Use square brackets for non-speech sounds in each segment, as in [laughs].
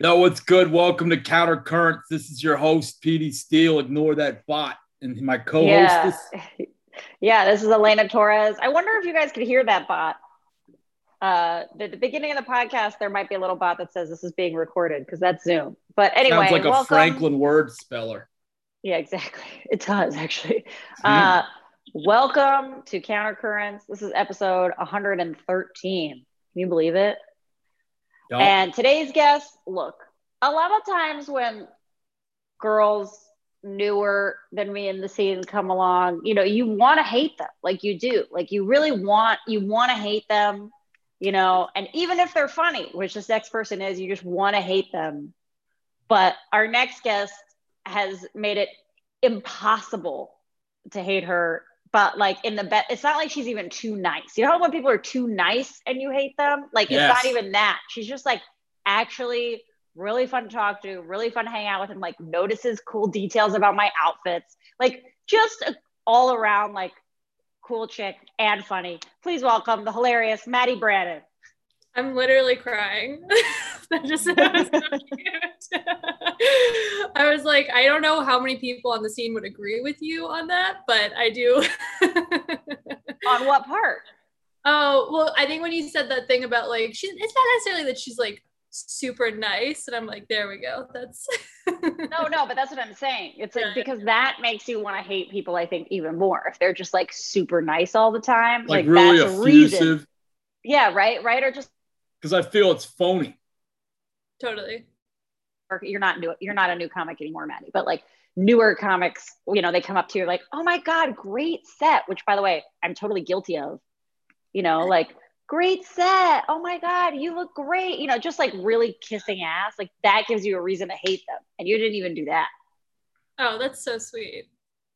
Yo, what's good? Welcome to Counter Currents. This is your host, PD Steele. Ignore that bot. And my co-host Yeah. [laughs] yeah, this is Elena Torres. I wonder if you guys could hear that bot. Uh, at the beginning of the podcast, there might be a little bot that says this is being recorded because that's Zoom. But anyway, sounds like a welcome. Franklin word speller. Yeah, exactly. [laughs] It does actually. Uh, welcome to Countercurrents. This is episode 113. Can you believe it? Yup. And today's guest, look, a lot of times when girls newer than me in the scene come along, you know, you want to hate them, like you do, like you really want, you want to hate them, you know, and even if they're funny, which this next person is, you just want to hate them. But our next guest has made it impossible to hate her. But like in the bet, it's not like she's even too nice. You know how when people are too nice and you hate them? Like Yes. it's not even that. She's just like actually really fun to talk to, really fun to hang out with, and like notices cool details about my outfits. Like just a all around like cool chick and funny. Please welcome the hilarious Maddie Brannon. I'm literally crying. [laughs] that just that was so [laughs] cute. I was like, I don't know how many people on the scene would agree with you on that, but I do. [laughs] On what part? oh, well, I think when you said that thing about like she it's not necessarily that she's like super nice, and I'm like, there we go. That's No, no, but that's what I'm saying. It's like Yeah. because that makes you want to hate people, I think, even more. If they're just like super nice all the time, Like, like, really that's a reason. effusive. Yeah, right, right. Or just Because I feel it's phony. totally. or you're not new, you're not a new comic anymore, Maddie. But like newer comics, you know, they come up to you like, "Oh my god, great set!" Which, by the way, I'm totally guilty of. You know, like great set. Oh my god, you look great. You know, just like really kissing ass. Like that gives you a reason to hate them, and you didn't even do that. Oh, that's so sweet.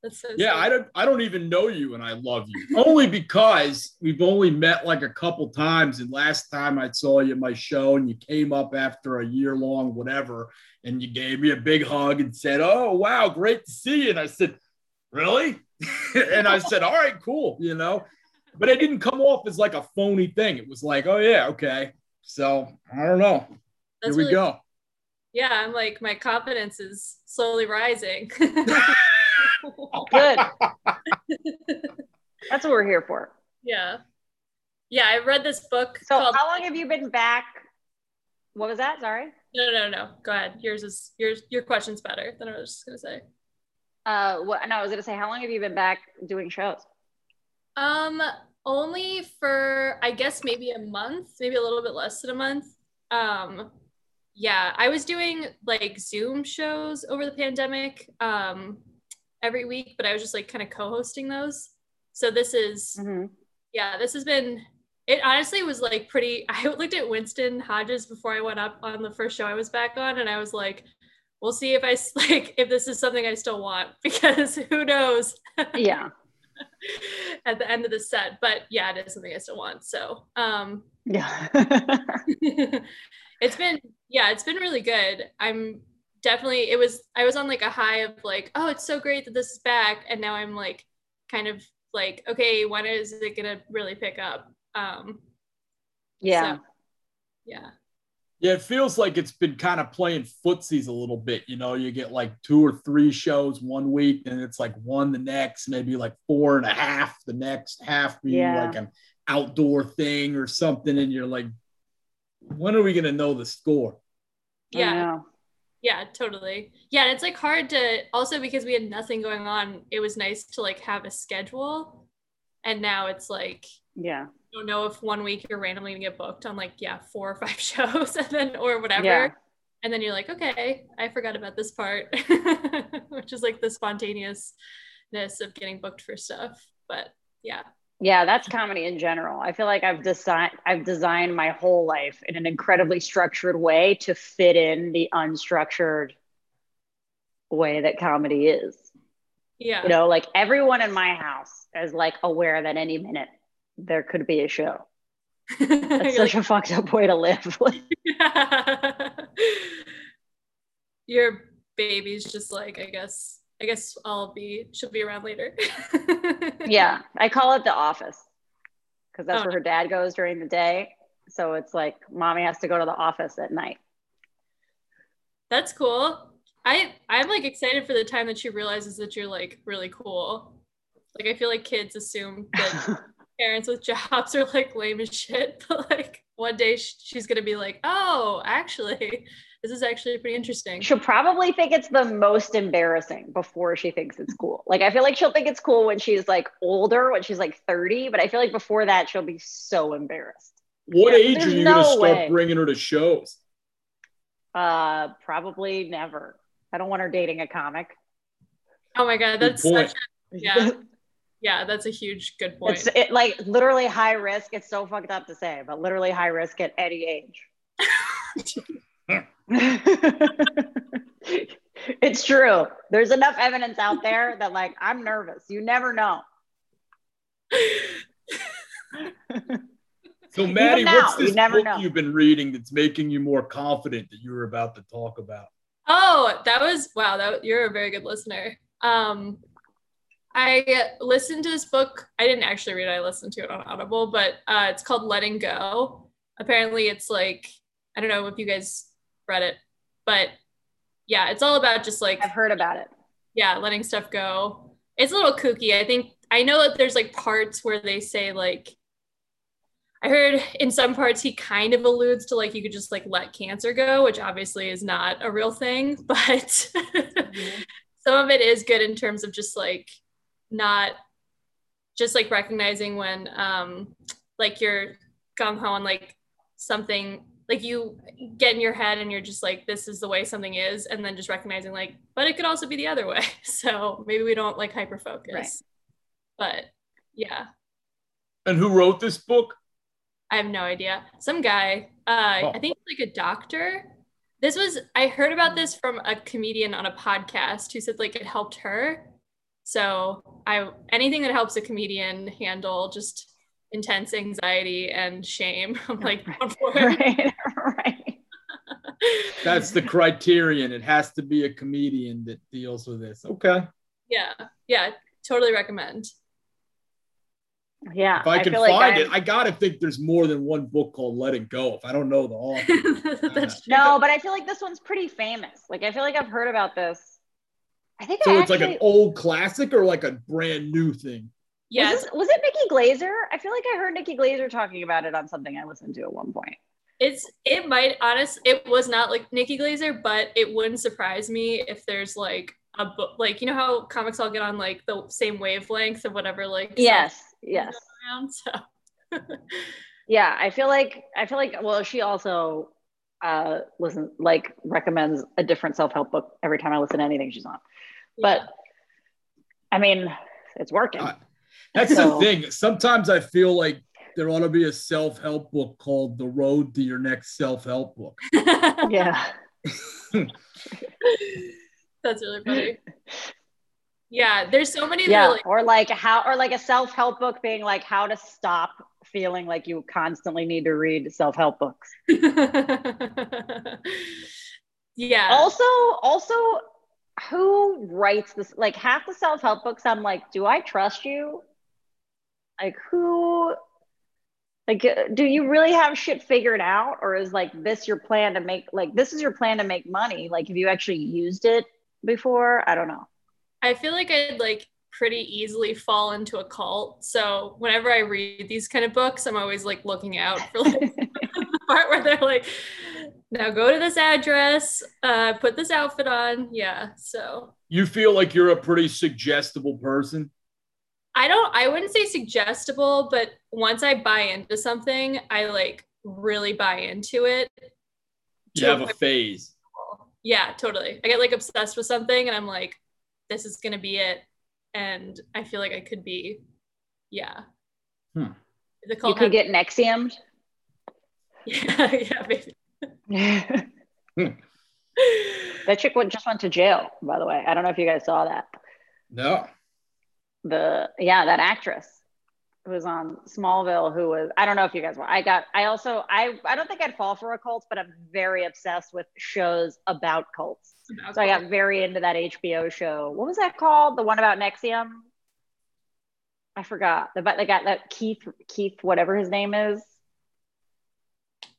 That's so Yeah. I don't I don't even know you and I love you. only [laughs] because we've only met like a couple times. And last time I saw you at my show and you came up after a year long, whatever, and you gave me a big hug and said, Oh wow, great to see you. And I said, Really? [laughs] and I said, All right, cool, you know. But it didn't come off as like a phony thing. It was like, oh yeah, okay. So I don't know. That's Here we really- go. Yeah, I'm like my confidence is slowly rising. [laughs] Good. [laughs] [laughs] That's what we're here for. yeah. Yeah, I read this book So, called how long have you been back? What was that? Sorry. No, no, no. Go ahead. Yours is yours. Your question's better than I was just gonna say. Uh, what? No, I was gonna say, how long have you been back doing shows? Um, only for I guess maybe a month, maybe a little bit less than a month. Um, yeah, I was doing like Zoom shows over the pandemic, um, every week, but I was just like kind of co-hosting those. So this is Mm-hmm. yeah, this has been it honestly was like pretty [laughs] I looked at Winston Hodges before I went up on the first show I was back on and I was like we'll see if I [laughs] like if this is something I still want [laughs] because who knows Yeah. at the end of the set but yeah it is something I still want so um Yeah. it's been yeah it's been really good I'm definitely it was I was on like a high of like oh it's so great that this is back and now I'm like kind of like okay when is it gonna really pick up um yeah. So, yeah. Yeah, it feels like it's been kind of playing footsies a little bit. You know, you get like two or three shows one week, and it's like one the next, maybe like four and a half the next half being Yeah. like an outdoor thing or something. And you're like, when are we going to know the score? I Yeah. Yeah, totally. Yeah, it's like hard to also because we had nothing going on, it was nice to like have a schedule. And now it's like Yeah. you don't know if one week you're randomly gonna get booked on like, yeah, four or five [laughs] shows and then or whatever. Yeah. And then you're like, okay, I forgot about this part, [laughs] which is like the spontaneousness of getting booked for stuff. But yeah. Yeah, that's comedy in general. I feel like I've designed I've designed my whole life in an incredibly structured way to fit in the unstructured way that comedy is. Yeah. You know, like everyone in my house is like aware that any minute there could be a show. That's [laughs] such a fucked up way to live. [laughs] [laughs] Your baby's just like, I guess, I guess I'll be, she'll be around later. [laughs] yeah, I call it the office because that's Oh. where her dad goes during the day. So it's like mommy has to go to the office at night. That's cool. I I'm like excited for the time that she realizes that you're like really cool. Like I feel like kids assume that [laughs] parents with jobs are like lame as shit, but like one day she's gonna be like, oh, actually, this is actually pretty interesting. She'll probably think it's the most embarrassing before she thinks it's cool. Like I feel like she'll think it's cool when she's like older, when she's like 30, but I feel like before that she'll be so embarrassed. What yeah, age are you no gonna start way. bringing her to shows? Uh, probably never. I don't want her dating a comic. Oh my god, that's such a, yeah. Yeah, that's a huge good point. It's it, like literally high risk. It's so fucked up to say, but literally high risk at any age. [laughs] it's true. There's enough evidence out there that like I'm nervous. You never know. so Maddie, what's this book know. you've been reading that's making you more confident that you're about to talk about? Oh, that was wow. That you're a very good listener. Um, I listened to this book. I didn't actually read it. I listened to it on Audible, but uh, it's called Letting Go. Apparently, it's like I don't know if you guys read it, but yeah, it's all about just like I've heard about it. Yeah, letting stuff go. It's a little kooky. I think I know that there's like parts where they say like I heard in some parts he kind of alludes to like you could just like let cancer go, which obviously is not a real thing, [laughs] but mm-hmm. some of it is good in terms of just like not just like recognizing when um like you're gung ho on like something like you get in your head and you're just like this is the way something is and then just recognizing like but it could also be the other way [laughs] so maybe we don't like hyper focus right. but yeah and who wrote this book I have no idea. Some guy, uh, oh. I think like a doctor. This was I heard about this from a comedian on a podcast who said like it helped her. So I anything that helps a comedian handle just intense anxiety and shame. [laughs] I'm like right, [laughs] right. [laughs] That's the criterion. It has to be a comedian that deals with this. Okay. Yeah. Yeah. Totally recommend. Yeah. If I, I can find like it, I gotta think there's more than one book called Let It Go. If I don't know the author. That's no, but I feel like this one's pretty famous. Like I feel like I've heard about this. I think so. I it's actually... like an old classic or like a brand new thing. Yes. Was, was, it Nikki Glazer? I feel like I heard Nikki Glazer talking about it on something I listened to at one point. It's it might honest. It was not like Nikki Glazer, but it wouldn't surprise me if there's like a book like you know how comics all get on like the same wavelength of whatever like yes yes around, so. [laughs] yeah i feel like i feel like well she also uh listen like recommends a different self-help book every time i listen to anything she's on but yeah. i mean it's working uh, that's so. the thing sometimes i feel like there ought to be a self-help book called the road to your next self-help book [laughs] yeah that's really funny yeah, there's so many. Yeah, like- or like how, or like a self help book being like how to stop feeling like you constantly need to read self help books. [laughs] yeah. Also, also, who writes this? Like half the self help books, I'm like, do I trust you? Like who? Like, do you really have shit figured out, or is like this your plan to make? Like, this is your plan to make money? Like, have you actually used it before? I don't know. I feel like I'd like pretty easily fall into a cult. So whenever I read these kind of books, I'm always like looking out for like [laughs] the part where they're like, now go to this address, uh, put this outfit on. Yeah. So you feel like you're a pretty suggestible person? I don't, I wouldn't say suggestible, but once I buy into something, I like really buy into it. You have a phase. Yeah, totally. I get like obsessed with something and I'm like, this is going to be it and i feel like i could be yeah hmm. the cult you could get NXIVM [laughs] yeah yeah maybe [laughs] that chick went, just went to jail by the way i don't know if you guys saw that no the yeah that actress who was on Smallville, who was I don't know if you guys were. I got I also I I don't think I'd fall for a cult, but I'm very obsessed with shows about cults. About so. I got very into that HBO show. What was that called? The one about NXIVM? I forgot. The but they got that Keith Keith whatever his name is.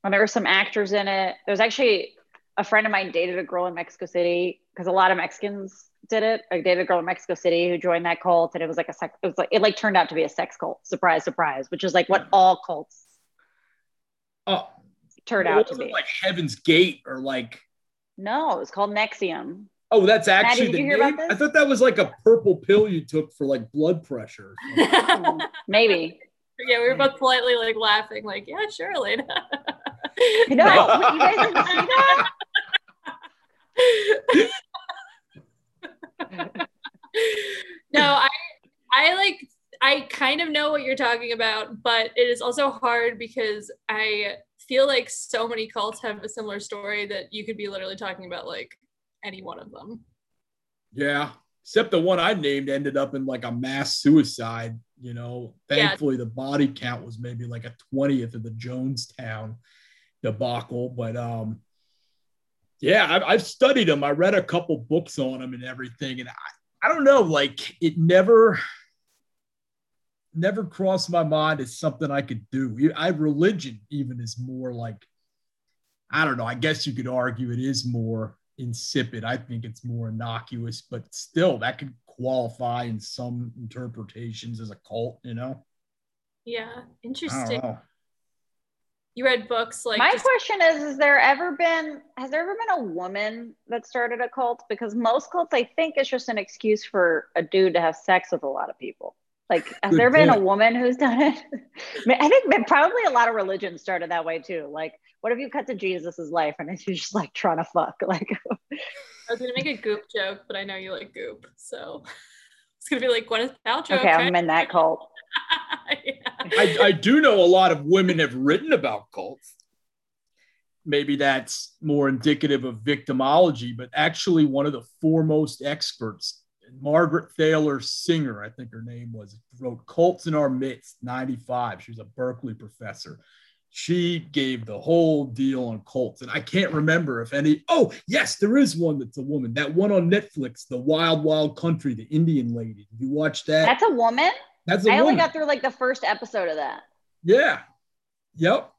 And there were some actors in it. There was actually a friend of mine dated a girl in Mexico City because a lot of Mexicans did it. I dated a girl in Mexico City who joined that cult, and it was like a sex. It was like it like turned out to be a sex cult. Surprise, surprise, which is like what all cults Oh, turn it out to be. like Heaven's Gate or like. no, it was called NXIVM. Oh, that's actually did the name. I thought that was like a purple pill you took for like blood pressure. [laughs] Maybe. yeah, we were both politely like laughing, like, yeah, sure, Elena. No, [laughs] you guys didn't see that? No, I I like I kind of know what you're talking about, but it is also hard because I feel like so many cults have a similar story that you could be literally talking about like any one of them. Yeah. Except the one I named ended up in like a mass suicide. You know, Yeah. thankfully the body count was maybe like a 20th of the Jonestown debacle. But um, yeah, I've, I've studied them. I read a couple books on them and everything. And I, I don't know, like it never, never crossed my mind as something I could do. I religion even is more like, I don't know. I guess you could argue it is more insipid. I think it's more innocuous, but still, that could qualify in some interpretations as a cult. You know, Yeah, interesting. Don't know. You read books like My just- question is: Has there ever been has there ever been a woman that started a cult? Because most cults, I think, is just an excuse for a dude to have sex with a lot of people. Like, has Good there been a woman who's done it? [laughs] I think probably a lot of religions started that way too. Like, what if you cut to Jesus's life and [laughs] it's just like trying to fuck? [laughs] Like, I was gonna make a goop joke, but I know you like goop, so it's gonna be like Gwyneth Paltrow. okay, I'm in that cult. yeah. I, I do know a lot of women have written about cults. Maybe that's more indicative of victimology, but actually, one of the foremost experts, Margaret Thaler Singer, I think her name was, wrote Cults in Our Midst, 95. She was a Berkeley professor. She gave the whole deal on cults. And I can't remember if any. Oh, yes, there is one that's a woman. That one on Netflix, The Wild Wild Country, the Indian lady. You watch that? That's a woman. That's I only woman. got through like the first episode of that. Yeah. Yep.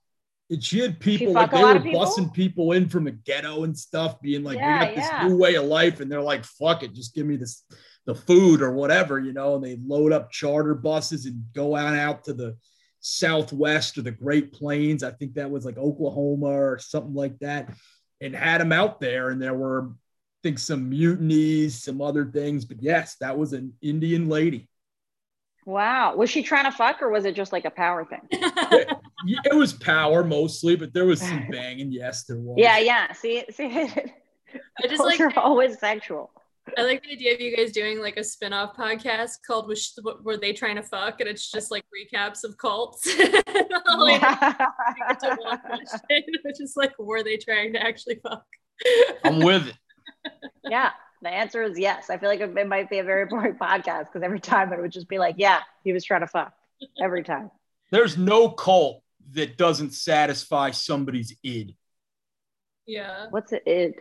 And she had people like they were people? busting people in from the ghetto and stuff, being like, Yeah, we got this yeah. new way of life. And they're like, fuck it, just give me this the food or whatever, you know, and they load up charter buses and go out out to the southwest or the Great Plains. I think that was like Oklahoma or something like that, and had them out there. And there were, I think, some mutinies, some other things. But yes, that was an Indian lady. Wow. Was she trying to fuck or was it just like a power thing? Yeah, [laughs] It was power mostly, but there was some [laughs] banging. Yes, there was. Yeah, yeah. See, see, [laughs] I just cults like are always sexual. I like the idea of you guys doing like a spin-off podcast called "Was Were They Trying to Fuck?" and it's just like recaps of cults. Like, it's a one question, which is like, were they trying to actually fuck? I'm with it. yeah, the answer is yes. I feel like it, it might be a very boring [laughs] podcast because every time it would just be like, yeah, he was trying to fuck every time. There's no cult that doesn't satisfy somebody's id. yeah. What's it? Id?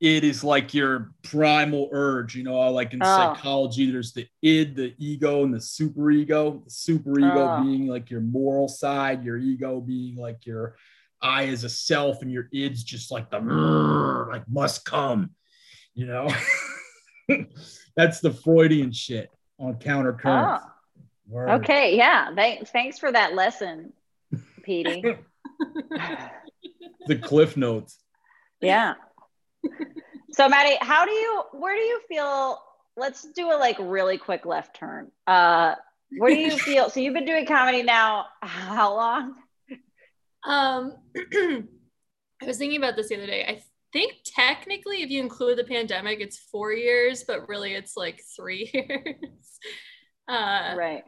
Id is like your primal urge. You know, like in Oh. psychology, there's the id, the ego, and the superego. The superego Oh. being like your moral side, your ego being like your I as a self, and your id's just like the like must come. You know, [laughs] that's the Freudian shit on countercurrent. Oh, okay. Yeah. Thanks. Thanks for that lesson, Petey. [laughs] [laughs] The cliff notes. yeah. So, Maddie, how do you? Where do you feel? Let's do a like really quick left turn. Uh, where do you feel? So you've been doing comedy now how long? Um, [clears throat] I was thinking about this the other day. I think technically, if you include the pandemic, it's four years, but really it's like three [laughs] years. Uh, Right.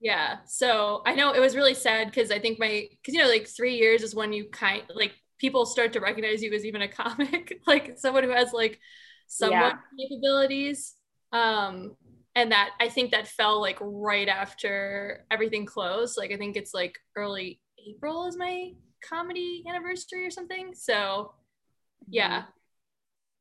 yeah. So I know it was really sad because I think my, because you know, like three years is when you kind like people start to recognize you as even a comic, [laughs] like someone who has like somewhat capabilities. Um, and that I think that fell like right after everything closed. Like I think it's like early April is my comedy anniversary or something. So yeah.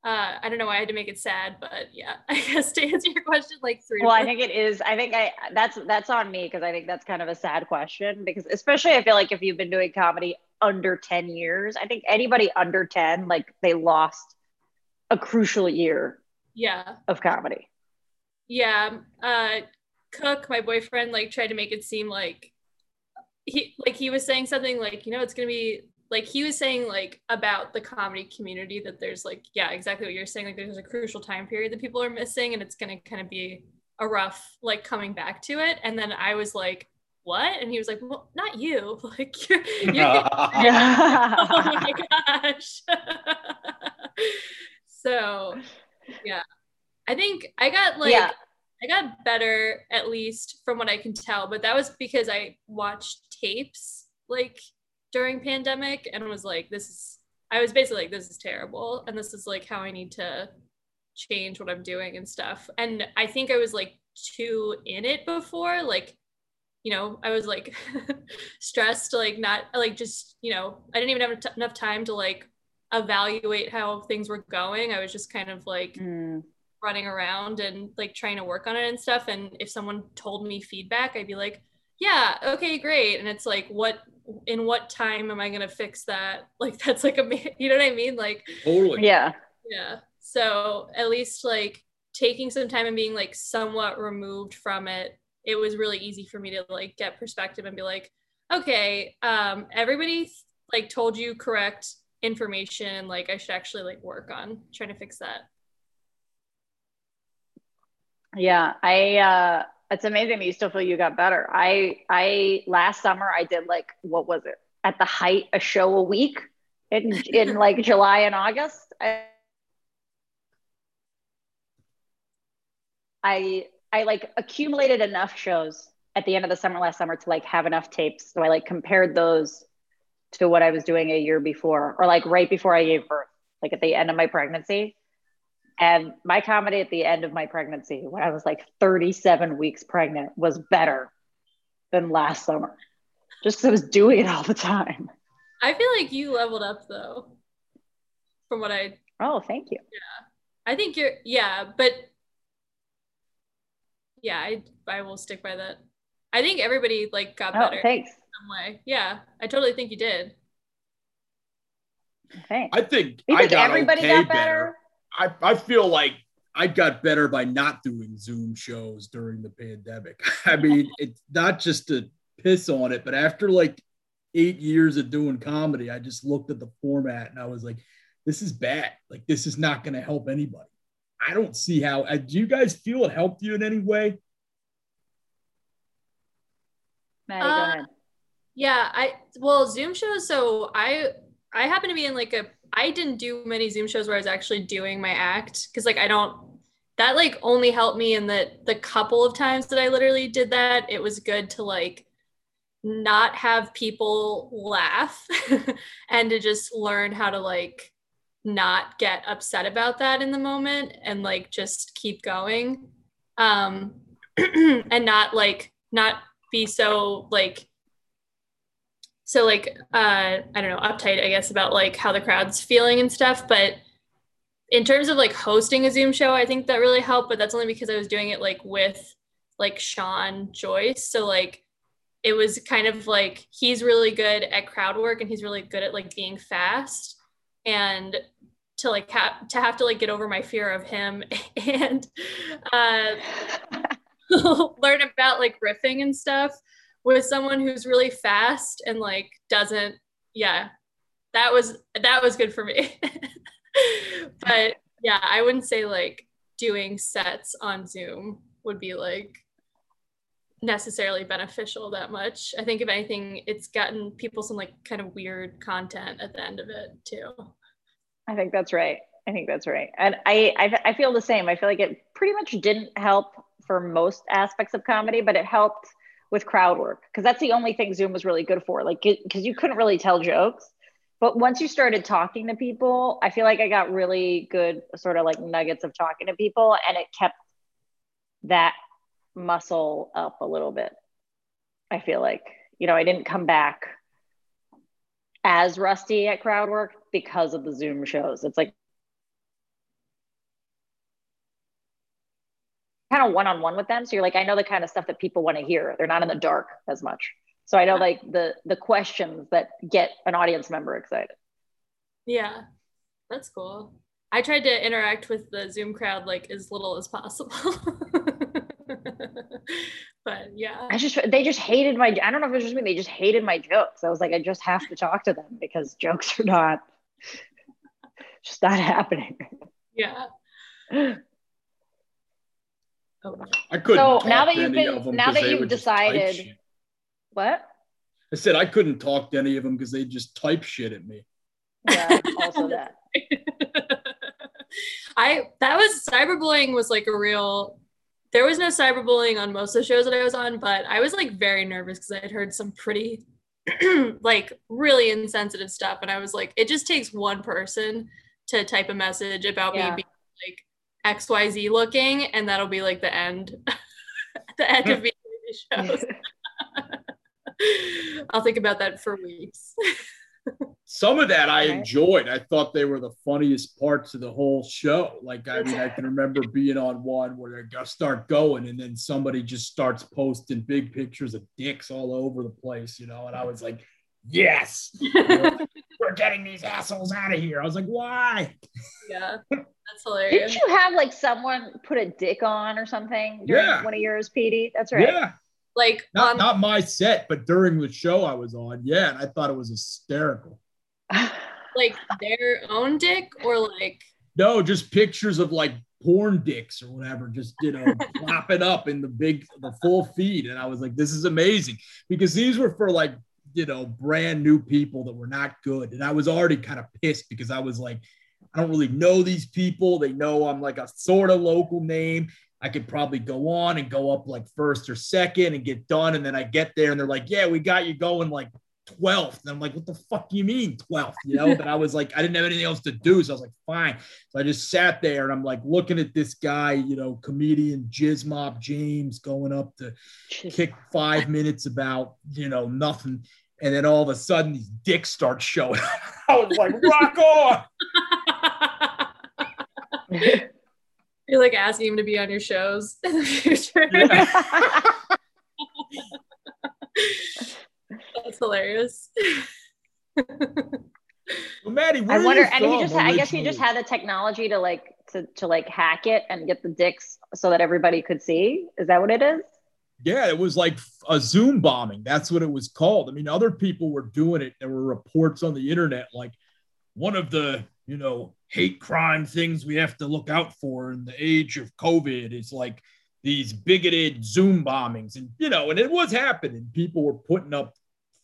Uh, I don't know why I had to make it sad, but yeah, [laughs] I guess to answer your question, like three. Well, I think it is. I think I that's that's on me because I think that's kind of a sad question because especially I feel like if you've been doing comedy under 10 years. I think anybody under 10, like they lost a crucial year Yeah. of comedy. Yeah. Uh Cook, my boyfriend, like tried to make it seem like he like he was saying something like, you know, it's gonna be like he was saying like about the comedy community that there's like, yeah, exactly what you're saying. Like there's a crucial time period that people are missing and it's gonna kind of be a rough like coming back to it. And then I was like, what? And he was like, well, not you. [laughs] Like you're, you're getting [laughs] [laughs] oh my gosh. so yeah. I think I got like yeah. I got better at least from what I can tell, but that was because I watched tapes like during pandemic and was like, this is I was basically like, this is terrible. And this is like how I need to change what I'm doing and stuff. And I think I was like too in it before. Like, you know, I was like [laughs] stressed, like not like just, you know, I didn't even have t- enough time to like evaluate how things were going. I was just kind of like Mm. running around and like trying to work on it and stuff. And if someone told me feedback, I'd be like, yeah, okay, great. And it's like, what, in what time am I going to fix that? [laughs] Like, that's like a, [laughs] you know what I mean? Like, Totally. Yeah. yeah. So at least like taking some time and being like somewhat removed from it, it was really easy for me to like get perspective and be like, okay, um, everybody like told you correct information like I should actually like work on trying to fix that. Yeah. I, uh, it's amazing that you still feel you got better. I, I, last summer I did like, what was it? At the height, a show a week in, in [laughs] like July and August. I, I, I like accumulated enough shows at the end of the summer last summer to like have enough tapes. So I like compared those to what I was doing a year before, or like right before I gave birth, like at the end of my pregnancy. And my comedy at the end of my pregnancy, when I was like 37 weeks pregnant, was better than last summer, just because I was doing it all the time. I feel like you leveled up though, from what I Oh, thank you. Yeah, I think you're yeah, but yeah, I I will stick by that. I think everybody like got Oh, better in thanks. some way. Yeah, I totally think you did. Thanks. I think You I think got everybody okay got better. better? I, I feel like I got better by not doing Zoom shows during the pandemic. [laughs] I mean, it's not just to piss on it, but after like eight years of doing comedy, I just looked at the format and I was like, this is bad. Like, this is not going to help anybody. I don't see how. uh, Do you guys feel it helped you in any way? Maddie, go Uh, ahead. Yeah, I well Zoom shows. So I I happen to be in like a I didn't do many Zoom shows where I was actually doing my act because like I don't that like only helped me in that the couple of times that I literally did that it was good to like not have people laugh [laughs] and to just learn how to like not get upset about that in the moment and like just keep going um [clears throat] and not like not be so like so like uh i don't know uptight i guess about like how the crowd's feeling and stuff but in terms of like hosting a zoom show i think that really helped but that's only because i was doing it like with like sean joyce. So like it was kind of like he's really good at crowd work and he's really good at like being fast. And to like have to have to like get over my fear of him [laughs] and uh [laughs] learn about like riffing and stuff with someone who's really fast and like doesn't yeah that was that was good for me [laughs] but yeah i wouldn't say like doing sets on zoom would be like necessarily beneficial that much i think if anything it's gotten people some like kind of weird content at the end of it too I think that's right. I think that's right. And I, I, I feel the same. I feel like it pretty much didn't help for most aspects of comedy, but it helped with crowd work because that's the only thing Zoom was really good for. Like, because you couldn't really tell jokes. But once you started talking to people, I feel like I got really good sort of like nuggets of talking to people, and it kept that muscle up a little bit. I feel like, you know, I didn't come back as rusty at crowd work because of the Zoom shows. It's like kind of one on one with them. So you're like, I know the kind of stuff that people want to hear. They're not in the dark as much. So I know like the the questions that get an audience member excited. Yeah, that's cool. I tried to interact with the Zoom crowd like as little as possible. [laughs] but yeah. I just they just hated my I don't know if it was just me, they just hated my jokes. I was like, I just have to talk to them because jokes are not [laughs] just not happening. Yeah. [laughs] Oh. I couldn't. So now that you've been now that you've decided what? I said I couldn't talk to any of them because they just type shit at me. Yeah, [laughs] also that. [laughs] I that was cyberbullying was like a real there was no cyberbullying on most of the shows that I was on, but I was like very nervous because I had heard some pretty [clears throat] like really insensitive stuff. And I was like, it just takes one person to type a message about yeah. me being like XYZ looking, and that'll be like the end [laughs] the end of [laughs] these shows. [laughs] I'll think about that for weeks. Some of that I enjoyed. I thought they were the funniest parts of the whole show. Like, I mean, I can remember being on one where they start going and then somebody just starts posting big pictures of dicks all over the place, you know, and I was like, yes, [laughs] [laughs] we're getting these assholes out of here. I was like, why? Yeah, [laughs] that's hilarious. Didn't you have like someone put a dick on or something during yeah. one of yours, Petey? That's right. Yeah like not, um, not my set, but during the show I was on. Yeah, and I thought it was hysterical. like their own dick or like no, just pictures of like porn dicks or whatever, just you know, popping up in the big the full feed. And I was like, this is amazing because these were for like you know brand new people that were not good. And I was already kind of pissed because I was like, I don't really know these people. They know I'm like a sort of local name. I could probably go on and go up like first or second and get done. And then I get there and they're like, yeah, we got you going like 12th. And I'm like, what the fuck do you mean 12th? You know, but I was like, I didn't have anything else to do. So I was like, fine. So I just sat there and I'm like looking at this guy, you know, comedian Jizmop James going up to kick five minutes about, you know, nothing. And then all of a sudden these dicks start showing up. [laughs] I was like, rock on. [laughs] You're like asking him to be on your shows in the future. Yeah. [laughs] That's hilarious. well, Maddie, I wonder, and he just, I guess he just had the technology to like to to like hack it and get the dicks so that everybody could see. Is that what it is? Yeah, it was like a Zoom bombing. That's what it was called. I mean, other people were doing it. There were reports on the internet like one of the you know hate crime things we have to look out for in the age of COVID is like these bigoted Zoom bombings. And, you know, and it was happening. People were putting up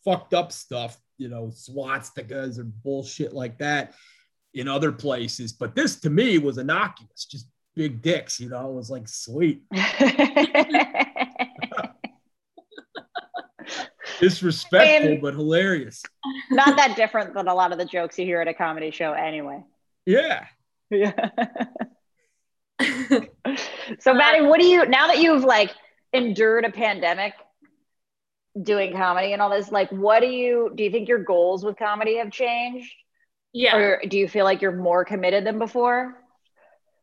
fucked up stuff, you know, swastikas and bullshit like that in other places. But this to me was innocuous, just big dicks, you know, it was like sweet. [laughs] Disrespectful, and but hilarious. Not that different than a lot of the jokes you hear at a comedy show, anyway. Yeah. Yeah. so, Maddie, what do you now that you've like endured a pandemic, doing comedy and all this? Like, what do you do? You think your goals with comedy have changed? Yeah. Or do you feel like you're more committed than before?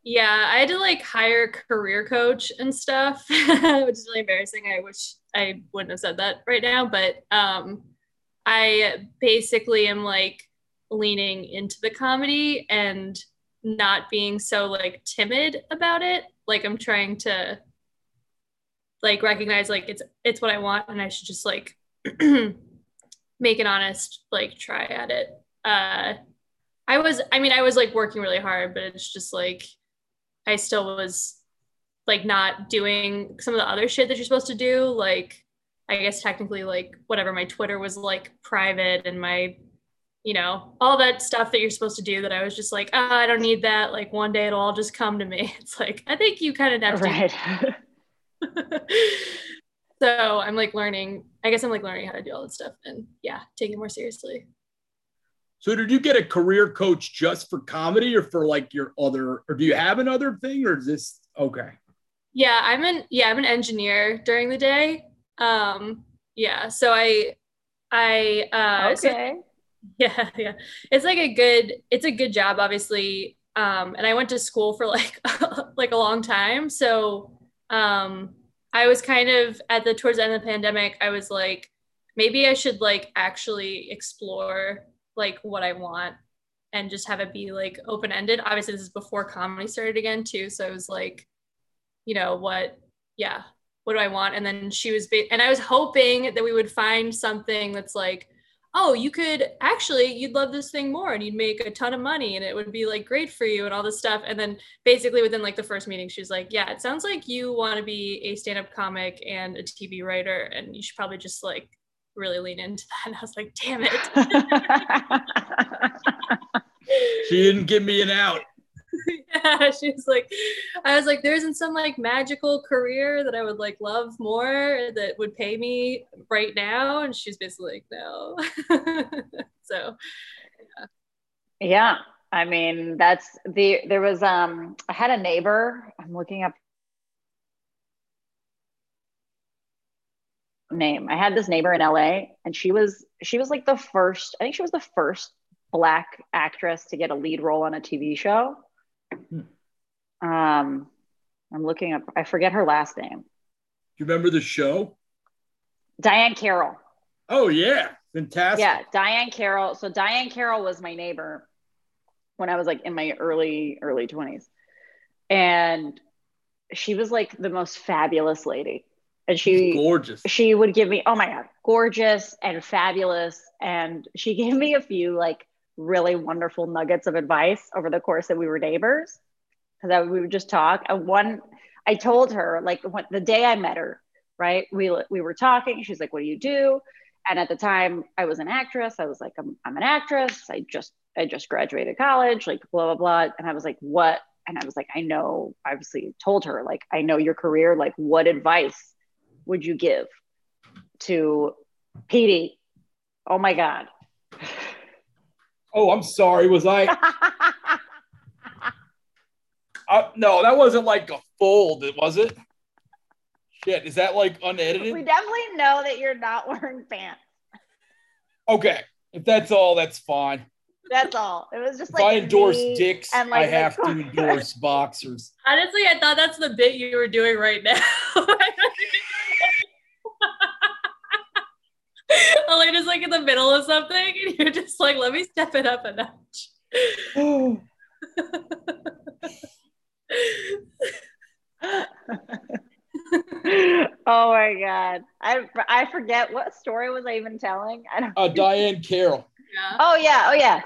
Yeah, I had to like hire a career coach and stuff, [laughs] which is really embarrassing. I wish I wouldn't have said that right now, but um, I basically am like leaning into the comedy and not being so like timid about it. Like I'm trying to like recognize like it's it's what I want and I should just like [clears throat] make an honest like try at it. Uh I was I mean I was like working really hard, but it's just like I still was like not doing some of the other shit that you're supposed to do. Like I guess technically like whatever my Twitter was like private and my you know, all that stuff that you're supposed to do that I was just like, oh, I don't need that. Like one day it'll all just come to me. [laughs] It's like, I think you kind of have to. Right. [laughs] [laughs] so I'm like learning, I guess I'm like learning how to do all that stuff and yeah, taking it more seriously. So did you get a career coach just for comedy or for like your other, or do you have another thing or is this okay? Yeah, I'm an, yeah, I'm an engineer during the day. Um, yeah. So I, I, uh, okay. So, [laughs] yeah yeah it's like a good it's a good job obviously um and i went to school for like [laughs] like a long time so um i was kind of at the towards the end of the pandemic i was like maybe I should like actually explore like what I want and just have it be like open ended. Obviously, this is before comedy started again too, so it was like, you know, what? Yeah, what do I want? And then she was, ba- and I was hoping that we would find something that's like, oh, you could actually, you'd love this thing more and you'd make a ton of money and it would be like great for you and all this stuff. And then basically within like the first meeting, she was like, yeah, it sounds like you want to be a stand up comic and a TV writer and you should probably just like really lean into that. And I was like, damn it. [laughs] she didn't give me an out. [laughs] yeah, she was like, I was like, there isn't some like magical career that I would like love more that would pay me right now. And she's basically like, no. [laughs] so, yeah. yeah. I mean, that's the, there was, um, I had a neighbor, I'm looking up name. I had this neighbor in LA and she was, she was like the first, I think she was the first black actress to get a lead role on a TV show. Um, I'm looking up. I forget her last name. Do you remember the show? Diahann Carroll. Oh yeah, fantastic. Yeah, Diahann Carroll. So Diahann Carroll was my neighbor when I was like in my early early 20s, and she was like the most fabulous lady. And she gorgeous. She would give me, oh my god, gorgeous and fabulous. And she gave me a few like really wonderful nuggets of advice over the course that we were neighbors because we would just talk. And one, I told her like when, the day I met her, right? We we were talking. She's like, "What do you do?" And at the time, I was an actress. I was like, "I'm I'm an actress. I just I just graduated college. Like blah blah blah." And I was like, "What?" And I was like, "I know." Obviously, told her like, "I know your career. Like, what advice would you give to Petey?" Oh my god. Oh, I'm sorry. Was I? uh, no, that wasn't like a fold, was it? Shit, is that like unedited? We definitely know that you're not wearing pants. Okay, if that's all, that's fine. That's all. It was just if like I endorse dicks, and like I have to endorse boxers. Honestly, I thought that's the bit you were doing right now. [laughs] Elena's like in the middle of something, and you're just like, let me step it up a notch. [laughs] oh my god, I I forget what story was I even telling. I don't. Uh, Diahann Carroll. Yeah. Oh yeah, oh yeah.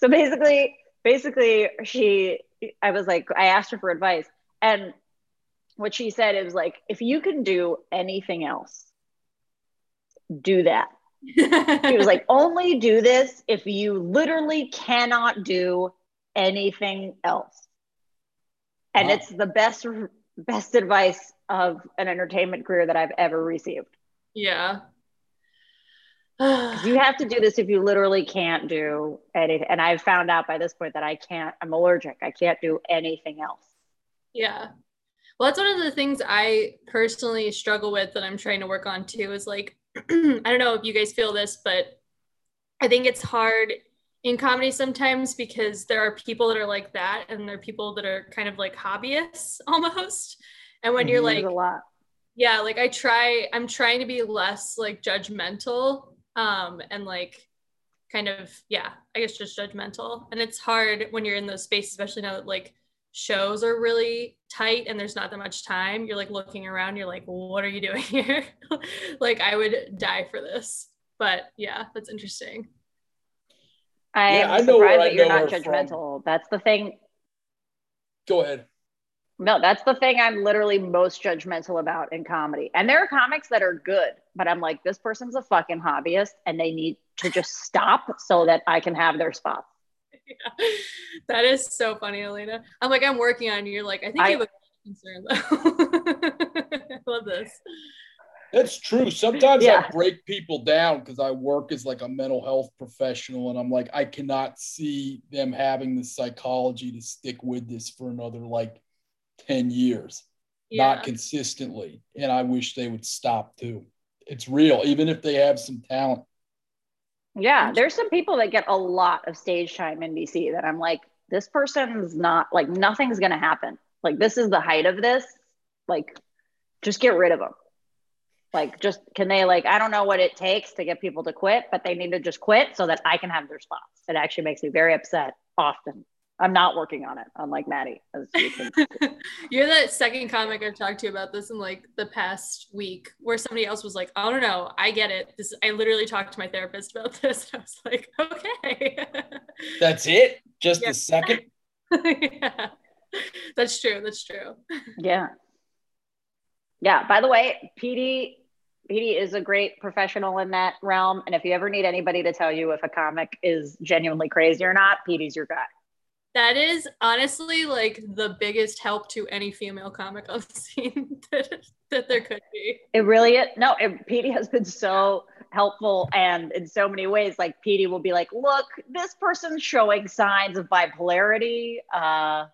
So basically, basically, she, I was like, I asked her for advice, and what she said is like, if you can do anything else, do that. He was like, [laughs] only do this if you literally cannot do anything else. And wow. it's the best best advice of an entertainment career that I've ever received. Yeah. [sighs] you have to do this if you literally can't do anything. And I've found out by this point that I can't, I'm allergic. I can't do anything else. Yeah. Well, that's one of the things I personally struggle with that I'm trying to work on too is like [clears throat] I don't know if you guys feel this, but I think it's hard in comedy sometimes because there are people that are like that and there are people that are kind of like hobbyists [laughs] almost. And when you're like a lot. Yeah, like I try I'm trying to be less like judgmental um and like kind of yeah, I guess just judgmental. And it's hard when you're in those spaces especially now that like shows are really tight and there's not that much time, you're like looking around, you're like, what are you doing [laughs] here? like, I would die for this. But yeah, that's interesting. I am yeah, surprised that you're not judgmental. From. That's the thing. Go ahead. No, that's the thing I'm literally most judgmental about in comedy. And there are comics that are good, but I'm like, this person's a fucking hobbyist and they need to just stop so that I can have their spot. Yeah. That is so funny, Elena. I'm like, I'm working on you. You're like, I think I, you have a concern though. [laughs] I love this. That's true. Sometimes yeah. I break people down because I work as like a mental health professional, and I'm like, I cannot see them having the psychology to stick with this for another like 10 years, yeah. not consistently. And I wish they would stop too. It's real, even if they have some talent. Yeah, there's some people that get a lot of stage time in DC that I'm like, this person's not like nothing's gonna happen. Like this is the height of this. Like, just get rid of them. Like, just can they like? I don't know what it takes to get people to quit, but they need to just quit so that I can have their spots. It actually makes me very upset often. I'm not working on it, unlike Maddie. As you can [laughs] You're the second comic I've talked to about this in like the past week, where somebody else was like, "Oh no, no, I get it. This I literally talked to my therapist about [laughs] this." And I was like, "Okay." [laughs] That's it. Just Yeah. a second. yeah, that's true. That's true. yeah. Yeah. By the way, PD PD is a great professional in that realm. And if you ever need anybody to tell you if a comic is genuinely crazy or not, PD's your guy. That is honestly like the biggest help to any female comic the scene [laughs] that, that there could be. It really is. No, it, PD has been so helpful and in so many ways. Like PD will be like, look, this person's showing signs of bipolarity. Uh,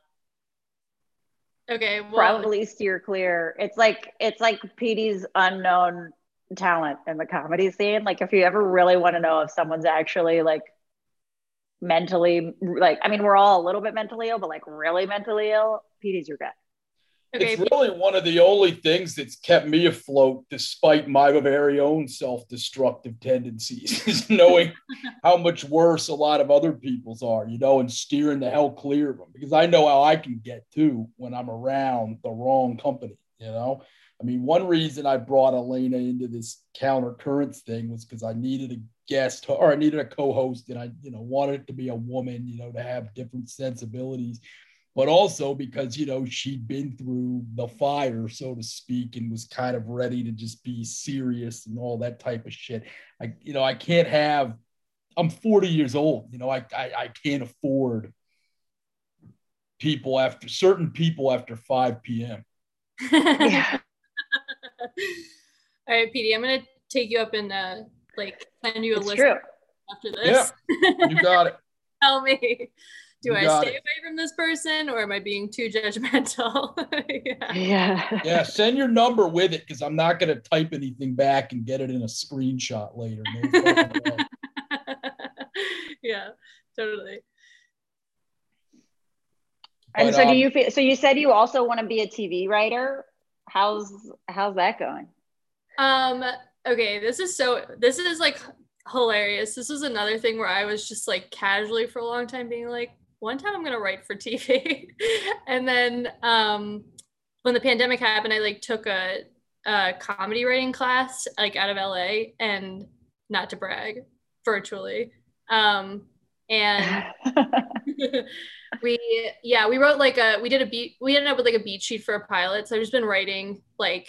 Okay, well, probably steer clear. It's like it's like PD's unknown talent in the comedy scene. Like if you ever really want to know if someone's actually like mentally like I mean we're all a little bit mentally ill, but like really mentally ill, PD's your guy. okay, It's really one of the only things that's kept me afloat despite my very own self-destructive tendencies [laughs] is knowing [laughs] how much worse a lot of other people's are, you know, and steering the hell clear of them because I know how I can get too when I'm around the wrong company, you know. I mean, one reason I brought Elena into this counter currents thing was because I needed a guest or I needed a co-host and I, you know, wanted it to be a woman, you know, to have different sensibilities. But also because you know she'd been through the fire so to speak and was kind of ready to just be serious and all that type of shit. I you know i can't have i'm 40 years old you know i i, I can't afford people after certain people after 5 p.m [laughs] Yeah. All right, PD, I'm gonna take you up and uh, like send you a It's list true. after this. Yeah, you [laughs] got it Tell me, do You I stay it. away from this person or am I being too judgmental? [laughs] yeah. Yeah. yeah [laughs] send your number with it because i'm not going to type anything back and get it in a screenshot later no yeah, totally. And But, so do um, you feel so you said you also want to be a TV writer? How's how's that going? Um, okay, this is so this is like hilarious. This was another thing where I was just like casually for a long time being like, one time I'm gonna write for TV. [laughs] and then um when the pandemic happened, I like took a, a comedy writing class like out of LA and not to brag, virtually. Um and [laughs] we yeah we wrote like a we did a beat we ended up with like a beat sheet for a pilot. So i've just been writing like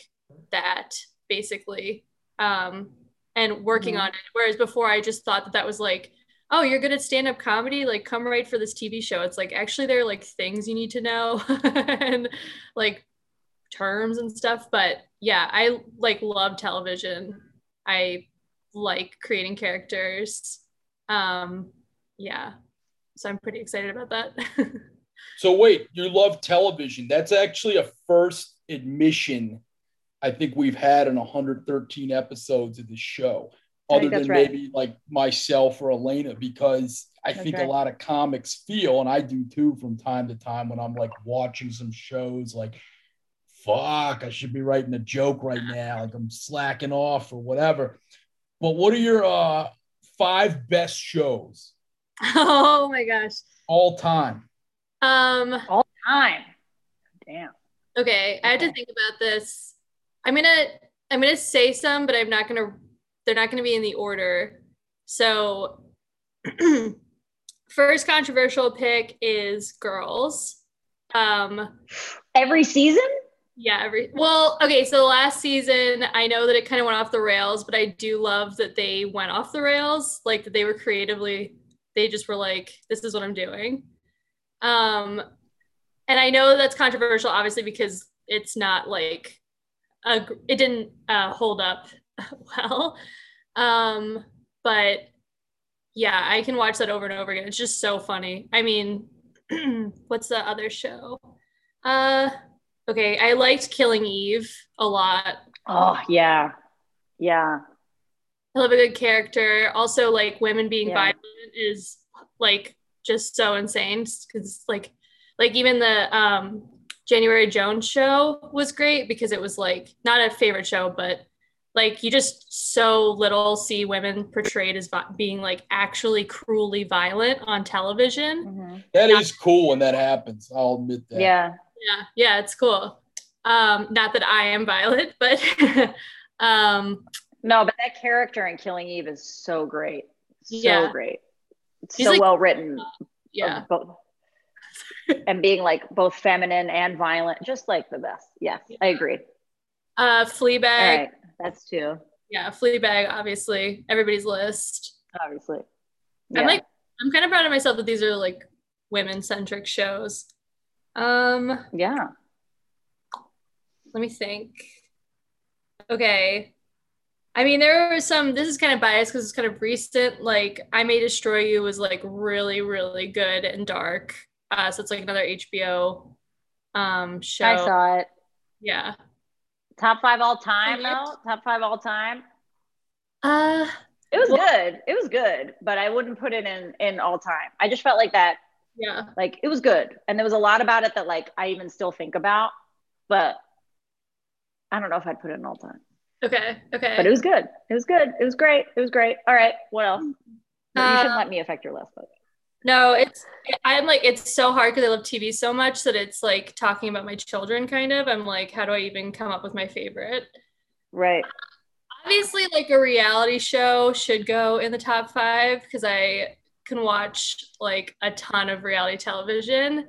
that basically um and working Mhm. on it. Whereas before i just thought that that was like oh you're good at stand-up comedy? Like come write for this tv show. It's like actually there are like things you need to know [laughs] and like terms and stuff. But yeah i like love television. I like creating characters. Um yeah so i'm pretty excited about that [laughs] So wait, you love television. That's actually a first admission I think we've had in 113 episodes of the show, other than right. maybe like myself or Elena, because I That's think right. a lot of comics feel, and I do too from time to time when I'm like watching some shows like fuck, I should be writing a joke right now, like I'm slacking off or whatever. But what are your uh five best shows [laughs] oh my gosh all time? um All time. Damn. okay i had to think about this i'm gonna i'm gonna say some but i'm not gonna they're not gonna be in the order so [clears throat] first controversial pick is girls um Every season? Yeah, every well, okay, so the last season, I know that it kind of went off the rails, but I do love that they went off the rails, like that they were creatively they just were like this is what I'm doing. Um and I know that's controversial obviously because it's not like a, it didn't uh, hold up [laughs] well. Um but yeah, I can watch that over and over again. It's just so funny. I mean, [clears throat] what's the other show? Uh Okay, I liked Killing Eve a lot. Oh yeah. Yeah. I love a good character. Also, like women being Yeah. violent is like just so insane because like like even the um January Jones show was great because it was like not a favorite show, but like you just so little see women portrayed as vi- being like actually cruelly violent on television. Mhm. That is cool when that happens. I'll admit that. Yeah. Yeah, yeah, it's cool. Um, not that I am violent, but [laughs] um, No, but that character in Killing Eve is so great. So Yeah. great. It's She's so like- well written. yeah, both and being like both feminine and violent, just like the best. Yes, I agree. uh, Fleabag. right, that's two, Yeah, Fleabag. Obviously, everybody's list. obviously. I'm like, I'm kind of proud of myself that these are like women centric shows. Um, yeah. let me think. Okay. I mean, there are some, this is kind of biased because it's kind of recent. Like, I May Destroy You was like really, really good and dark. Uh, so it's like another HBO um, show. I saw it. Yeah. Top five all time, though. Top five all time. Uh, It was Well- good. It was good, but I wouldn't put it in in all time. I just felt like that. yeah. Like it was good, and there was a lot about it that like I even still think about, but I don't know if I'd put it in all time. Okay. Okay. But it was good. It was good. It was great. It was great. All right. What else? You Uh, shouldn't let me affect your list, but No, it's I'm like it's so hard because I love TV so much that it's like talking about my children kind of. I'm like, how do I even come up with my favorite? right. Obviously, like a reality show should go in the top five because I can watch like a ton of reality television.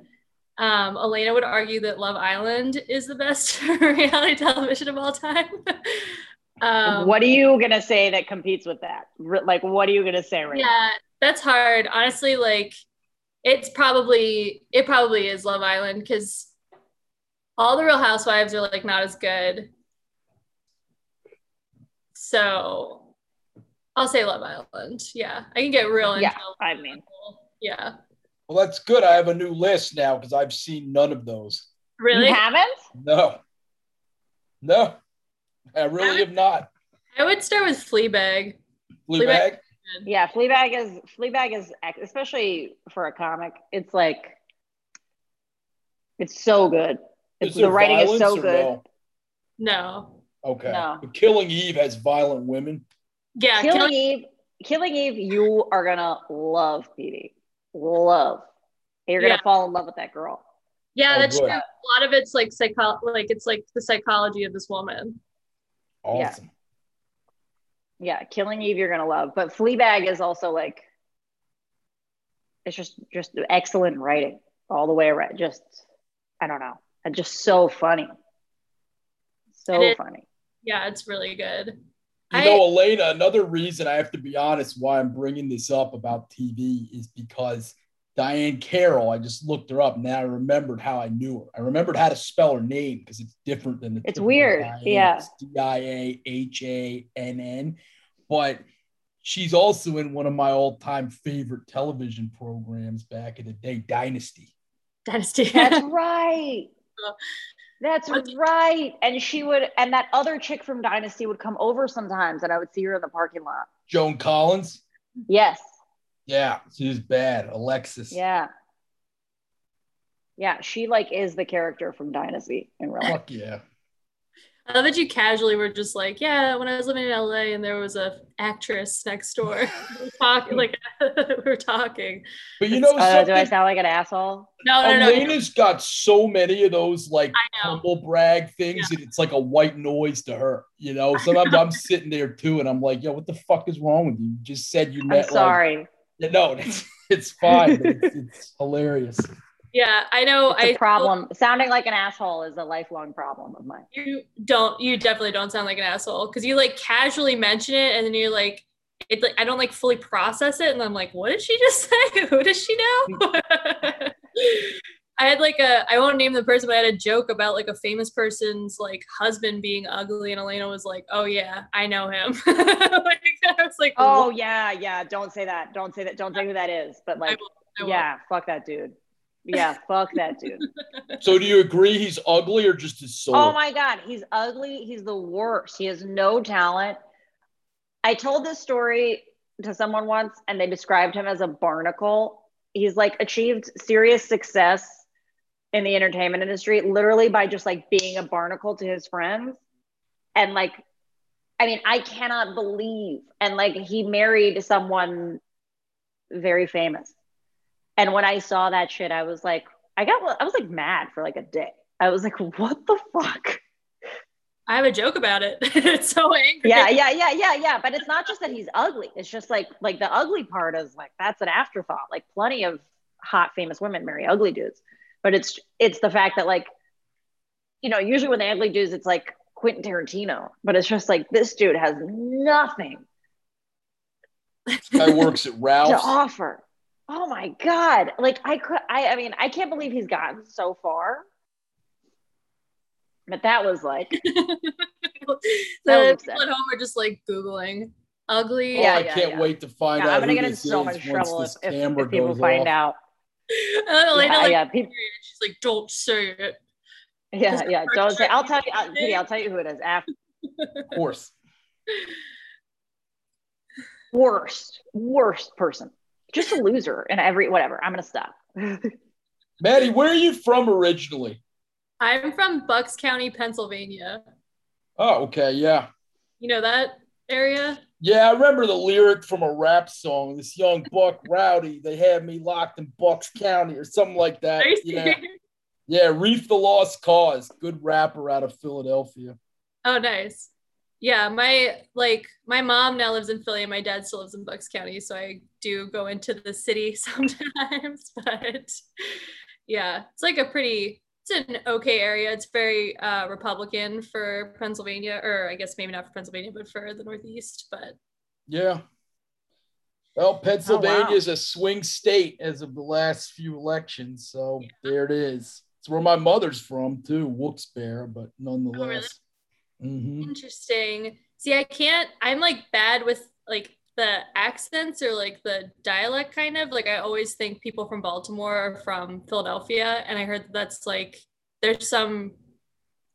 Um, Elena would argue that Love Island is the best [laughs] reality television of all time. [laughs] um, what are you gonna say that competes with that? Like, what are you gonna say right now? yeah, that's hard. Honestly, like it's probably it probably is Love Island because all the Real Housewives are like not as good. So I'll say Love Island. Yeah, I can get real into Yeah, I mean, yeah. Well, that's good. I have a new list now because I've seen none of those. Really, you haven't? No. No. I really have not. I would start with Fleabag. Fleabag? Yeah, Fleabag is Fleabag is especially for a comic. It's like it's so good. It's, the writing is so good. no? No, Okay. No. But Killing Eve has violent women. yeah, Killing Killing- Eve, Killing Eve, you are gonna love Petey. Love. You're gonna Yeah. fall in love with that girl. yeah, Oh, that's good. true. A lot of it's like psycho, like it's like the psychology of this woman. Yeah. Awesome. Yeah, Killing Eve, you're gonna love. But Fleabag is also like, it's just just excellent writing all the way around. Just, I don't know, and just so funny, so it- funny. Yeah, it's really good. You I- know, Elena, another reason I have to be honest why I'm bringing this up about TV is because Diahann Carroll, I just looked her up and now I remembered how I knew her. I remembered how to spell her name because it's different than the It's weird, Diane. yeah. It's D-I-A-H-A-N-N. But she's also in one of my all-time favorite television programs back in the day, Dynasty. Dynasty. [laughs] That's right. [laughs] That's right. And she would, and that other chick from Dynasty would come over sometimes, and I would see her in the parking lot. Joan Collins. Yes. Yeah, she's bad. Alexis. Yeah. Yeah. She like is the character from Dynasty in real life. Fuck yeah. I love that you casually were just like, yeah, when I was living in LA and there was a actress next door. [laughs] we were talking like [laughs] we were talking. But you know Uh, do I sound like an asshole? No, no, no. Elena's got so many of those like I humble brag things, and it's like a white noise to her. You know, sometimes I'm sitting there too, and I'm like, "Yo, what the fuck is wrong with you? You just said you I'm met." sorry. Like, Yeah, [laughs] no, it's it's fine. it's, it's hilarious. Yeah, I know. It's a I problem. Sounding like an asshole is a lifelong problem of mine. You don't. You definitely don't sound like an asshole because you like casually mention it and then you're like, it's like I don't like fully process it and I'm like, what did she just [laughs] say? Who does she know? [laughs] I had like a I won't name the person, but I had a joke about like a famous person's like husband being ugly, and Elena was like, "Oh yeah, I know him." [laughs] like, I was like, Oh yeah, yeah. Don't say that. Don't say that. Don't say who that is. But I like, will- I will. yeah, fuck that dude. Yeah, fuck that dude. [laughs] So, do you agree he's ugly or just his soul? Oh my god, he's ugly. He's the worst. He has no talent. I told this story to someone once, and they described him as a barnacle. He's like achieved serious success in the entertainment industry literally by just like being a barnacle to his friends and like I mean, I cannot believe. And like he married someone very famous. And when I saw that shit, I was like, I got, I was like mad for like a day. I was like, what the fuck? I have a joke about it. [laughs] it's so angry. Yeah, yeah, yeah, yeah, yeah. But it's not just that he's ugly. It's just like like the ugly part is like that's an afterthought. Like plenty of hot famous women marry ugly dudes. But it's it's the fact that like, you know, usually when the ugly dudes, it's like Quentin Tarantino. But it's just like this dude has nothing. Guy works at [laughs] Ralph's. to offer. Oh my god! Like I could, I, I mean, I can't believe he's gotten so far. But that was like, [laughs] the was people at home are just like googling ugly. Oh, Yeah, I yeah, can't yeah. wait to find yeah, out I'm gonna who get in so much trouble if, if, if people goes find off. out. [laughs] And Elena Yeah, like yeah, people, she's like, don't say it. yeah, yeah. Don't say. I'll tell you, I'll, Kitty, [laughs] I'll tell you who it is. After [laughs] Of course. worst, worst person, just a loser and every whatever. I'm gonna stop. Maddie, where are you from originally? I'm from Bucks County, Pennsylvania. Oh, okay, yeah. You know that area? Yeah, I remember the lyric from a rap song. This young buck rowdy, they had me locked in Bucks County or something like that. Yeah, yeah. Reef the Lost Cauze, good rapper out of Philadelphia. Oh, nice. Yeah, my like my mom now lives in Philly and my dad still lives in Bucks County, so I do go into the city [laughs] sometimes, [laughs] but yeah, it's like a pretty it's an okay area. It's very uh Republican for Pennsylvania or I guess maybe not for Pennsylvania, but for the Northeast, but Yeah. Well, Pennsylvania Oh, wow. is a swing state as of the last few elections, so there it is. It's where my mother's from too, Wilkes-Barre, but nonetheless. Mhm. Interesting. See, I can't, I'm like bad with like the accents or like the dialect kind of. Like, I always think people from Baltimore are from Philadelphia. And I heard that that's like, there's some,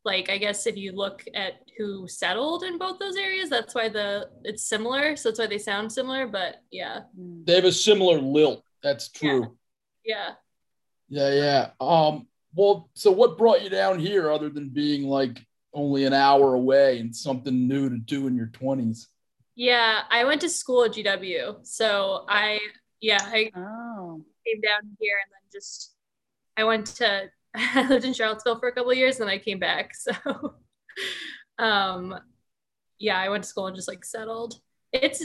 like, I guess if you look at who settled in both those areas, that's why the, it's similar. So that's why they sound similar. But yeah, They have a similar lilt. That's true. yeah. Yeah, yeah. Um, well, so what brought you down here other than being like only an hour away and something new to do in your 20s? Yeah. I went to school at GW. So I, yeah, I Oh, came down here and then just I went to [laughs] I lived in Charlottesville for a couple of years and then I came back. [laughs] So um yeah, I went to school and just like settled. It's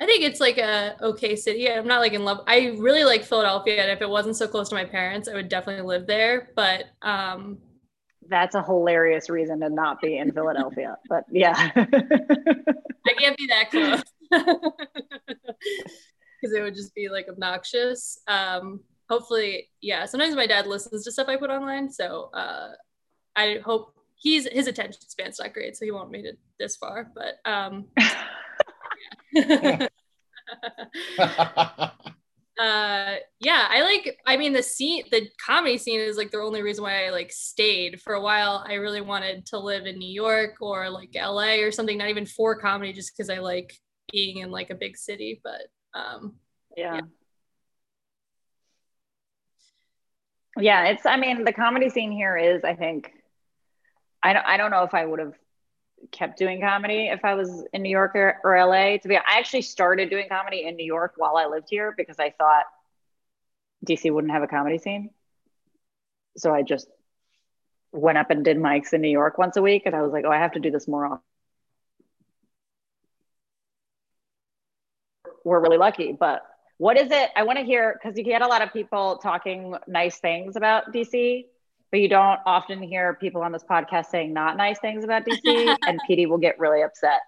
I think it's like a okay city. I'm not like in love. I really like Philadelphia and if it wasn't so close to my parents, I would definitely live there, but um that's a hilarious reason to not be in Philadelphia. But yeah. I can't be that close. [laughs] Because it would just be like obnoxious. Um, hopefully, yeah. Sometimes my dad listens to stuff I put online, so uh, I hope he's his attention span's not great, so he won't make it this far. But um, yeah. [laughs] [laughs] uh yeah i like i mean the scene the comedy scene is like the only reason why i like stayed for a while i really wanted to live in new york or like la or something not even for comedy just because i like being in like a big city but um yeah. Yeah, it's I mean the comedy scene here is I think I don't I don't know if I would have kept doing comedy if I was in New York or, or LA to be I actually started doing comedy in New York while I lived here because I thought DC wouldn't have a comedy scene. So I just went up and did mics in New York once a week and I was like, "Oh, I have to do this more often." We're really lucky, but what is it? I want to hear because you get a lot of people talking nice things about DC, but you don't often hear people on this podcast saying not nice things about DC, [laughs] and PD will get really upset.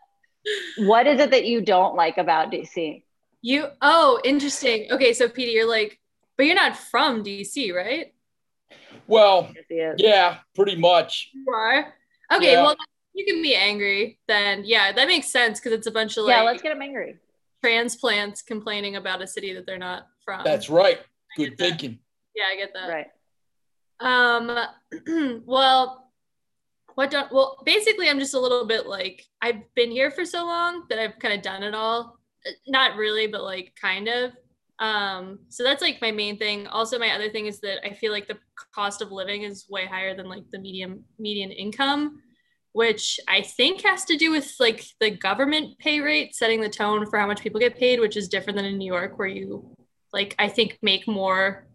What is it that you don't like about DC? you oh interesting okay so PD, you're like but you're not from dc right well, Yes, he is. yeah, pretty much. you are okay Yeah. well you can be angry then yeah that makes sense because it's a bunch of like yeah, let's get them angry. transplants complaining about a city that they're not from That's right. Good get that. thinking. yeah i get that Right. Um, [clears throat] well, what don't, well, basically, I'm just a little bit like, I've been here for so long that I've kind of done it all. Uh, Not really, but like kind of. Um, so that's like my main thing. Also, my other thing is that I feel like the cost of living is way higher than like the medium median income. which I think has to do with like the government pay rate setting the tone for how much people get paid, which is different than in New York where you like I think make more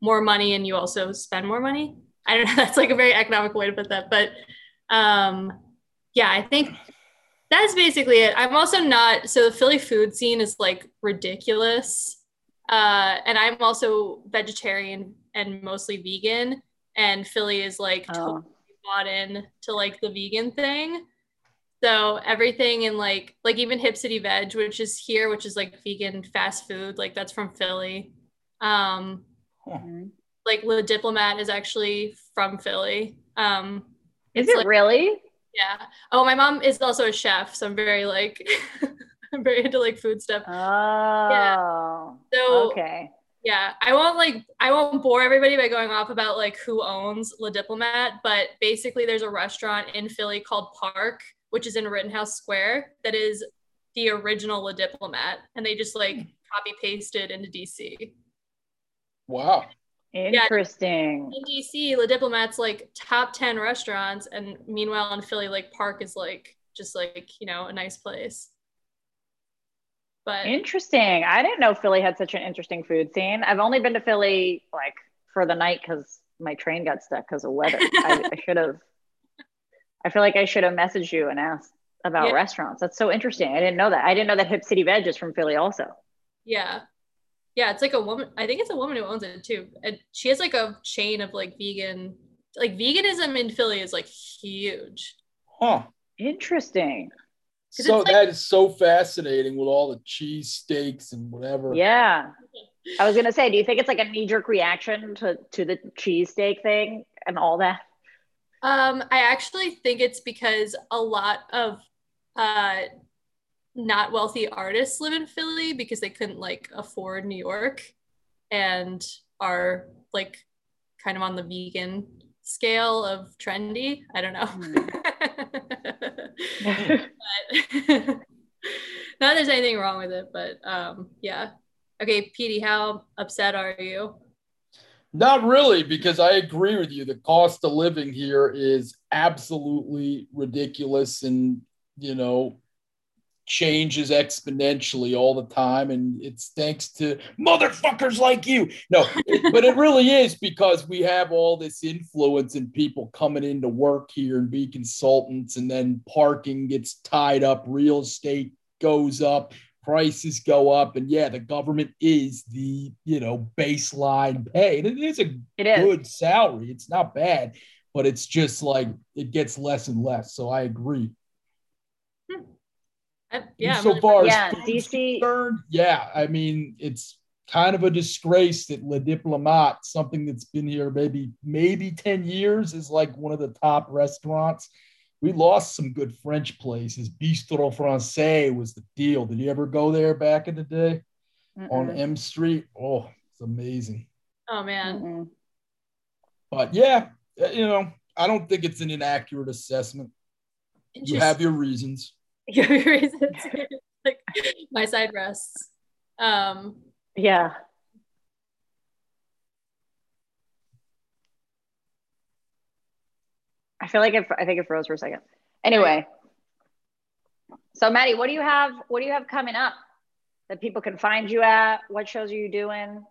more money and you also spend more money. I don't know, [laughs] that's like a very economic way to put that, but um yeah, I think that's basically it. I'm also not so the Philly food scene is like ridiculous. Uh and I'm also vegetarian and mostly vegan and Philly is like oh. totally bought in to like the vegan thing. So everything in like like even Hip City Veg, which is here, which is like vegan fast food, like that's from Philly. Um mm-hmm. like Le Diplomate is actually from Philly. Um is it like, really? Yeah. Oh, my mom is also a chef, so I'm very like [laughs] I'm very into like food stuff. Oh. Yeah. So okay yeah i won't like i won't bore everybody by going off about like who owns la Diplomate but basically there's a restaurant in philly called Parc which is in rittenhouse square that is the original la Diplomate and they just like copy pasted into dc wow interesting yeah, in dc la Diplomate's like top 10 restaurants and meanwhile in philly like Parc is like just like you know a nice place but interesting. I didn't know Philly had such an interesting food scene. I've only been to Philly like for the night because my train got stuck because of weather. I, I [laughs] should have. I feel like I should have messaged you and asked about yeah. restaurants. That's so interesting. I didn't know that. I didn't know that Hip City Veg is from Philly also. Yeah. Yeah, it's like a woman. I think it's a woman who owns it too. And she has like a chain of like vegan, like veganism in Philly is like huge. Huh. Interesting. So like, that is so fascinating with all the cheese steaks and whatever. Yeah. I was gonna say, do you think it's like a knee-jerk reaction to to the cheesesteak thing and all that? Um, I actually think it's because a lot of uh not wealthy artists live in Philly because they couldn't like afford New York and are like kind of on the vegan scale of trendy. I don't know. Mm. [laughs] but [laughs] not there's anything wrong with it, but um, yeah. Okay, Petey, how upset are you? Not really, because I agree with you. The cost of living here is absolutely ridiculous, and you know, changes exponentially all the time and it's thanks to motherfuckers like you. No it, but it really is because we have all this influence and people coming into work here and be consultants and then parking gets tied up real estate goes up prices go up and yeah the government is the you know baseline pay. And it is a it is. good salary. It's not bad but it's just like it gets less and less. So i agree hmm. Yeah. So far yeah, DC. Concerned, yeah, I mean, it's kind of a disgrace that Le Diplomate, something that's been here maybe maybe 10 years, is like one of the top restaurants. We lost some good French places. Bistro Francais was the deal. Did you ever go there back in the day Mm-mm. on M Street? Oh, it's amazing. Oh man. Mm-mm. But yeah, uh, you know, I don't think it's an inaccurate assessment. You have your reasons. [laughs] [laughs] [laughs] like my side rests. Um, yeah. I feel like it, I think it froze for a second. Anyway, so Maddie, what do you have? What do you have coming up that people can find you at? What shows are you doing?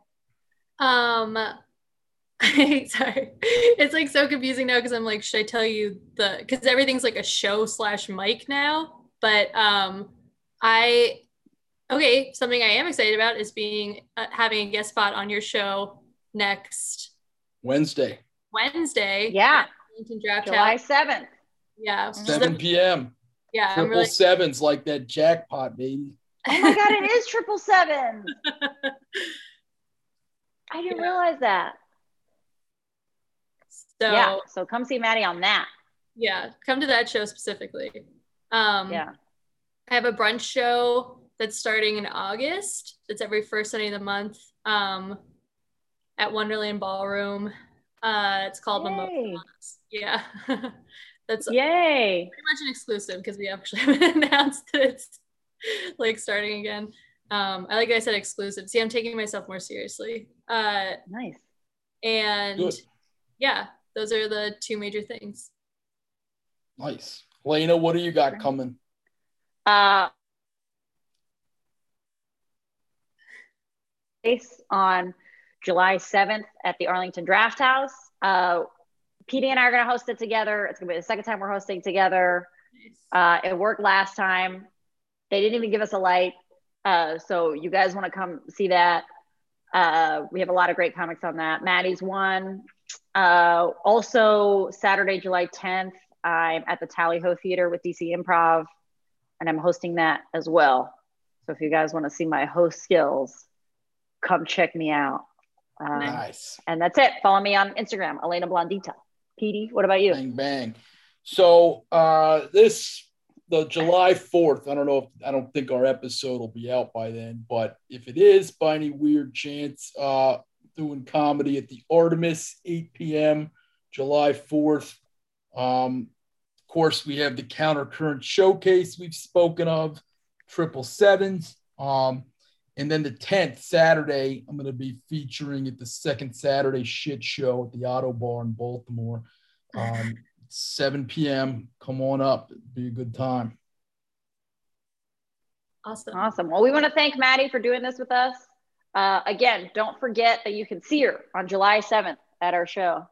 Um, sorry, it's like so confusing now because I'm like, should I tell you the? Because everything's like a show slash mic now. But um, I okay, something I am excited about is being uh, having a guest spot on your show next Wednesday. Wednesday. Yeah. July seventh. Yeah. 7 p.m. Yeah. Triple really... sevens like that jackpot, baby. Oh my god, it is triple seven. [laughs] I didn't yeah. realize that. So yeah, so come see Maddie on that. Yeah, come to that show specifically. Um, yeah. I have a brunch show that's starting in August. It's every first Sunday of the month um, at Wonderland Ballroom. Uh, it's called Mimosas. Yeah. [laughs] that's yay. Pretty much an exclusive because we actually [laughs] haven't announced that it's like starting again. Um, I like I said exclusive. See, I'm taking myself more seriously. Uh, nice. And Good. yeah, those are the two major things. Nice. Lena, what do you got coming? Uh, on July 7th at the Arlington Draft House. Uh, PD and I are going to host it together. It's going to be the second time we're hosting together. Uh, it worked last time. They didn't even give us a light. Uh, so you guys want to come see that. Uh, we have a lot of great comics on that. Maddie's one. Uh, also, Saturday, July 10th, I'm at the Tally Ho Theater with DC Improv, and I'm hosting that as well. So if you guys want to see my host skills, come check me out. Um, nice. And that's it. Follow me on Instagram, Elena Blondita. PD, what about you? Bang bang. So uh, this the July 4th, I don't know if I don't think our episode will be out by then, but if it is by any weird chance, uh, doing comedy at the Artemis, 8 p.m., July 4th. Um, course, we have the Countercurrent Showcase we've spoken of, Triple Sevens. Um, and then the 10th, Saturday, I'm going to be featuring at the second Saturday shit show at the Ottobar in Baltimore. Um, 7 p.m. Come on up. It'd be a good time. Awesome. Awesome. Well, we want to thank Maddie for doing this with us. Uh, again, don't forget that you can see her on July 7th at our show.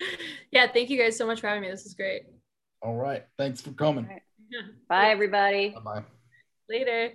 [laughs] Yeah, thank you guys so much for having me. This is great. All right. Thanks for coming. Right. Bye, everybody. Bye bye. Later.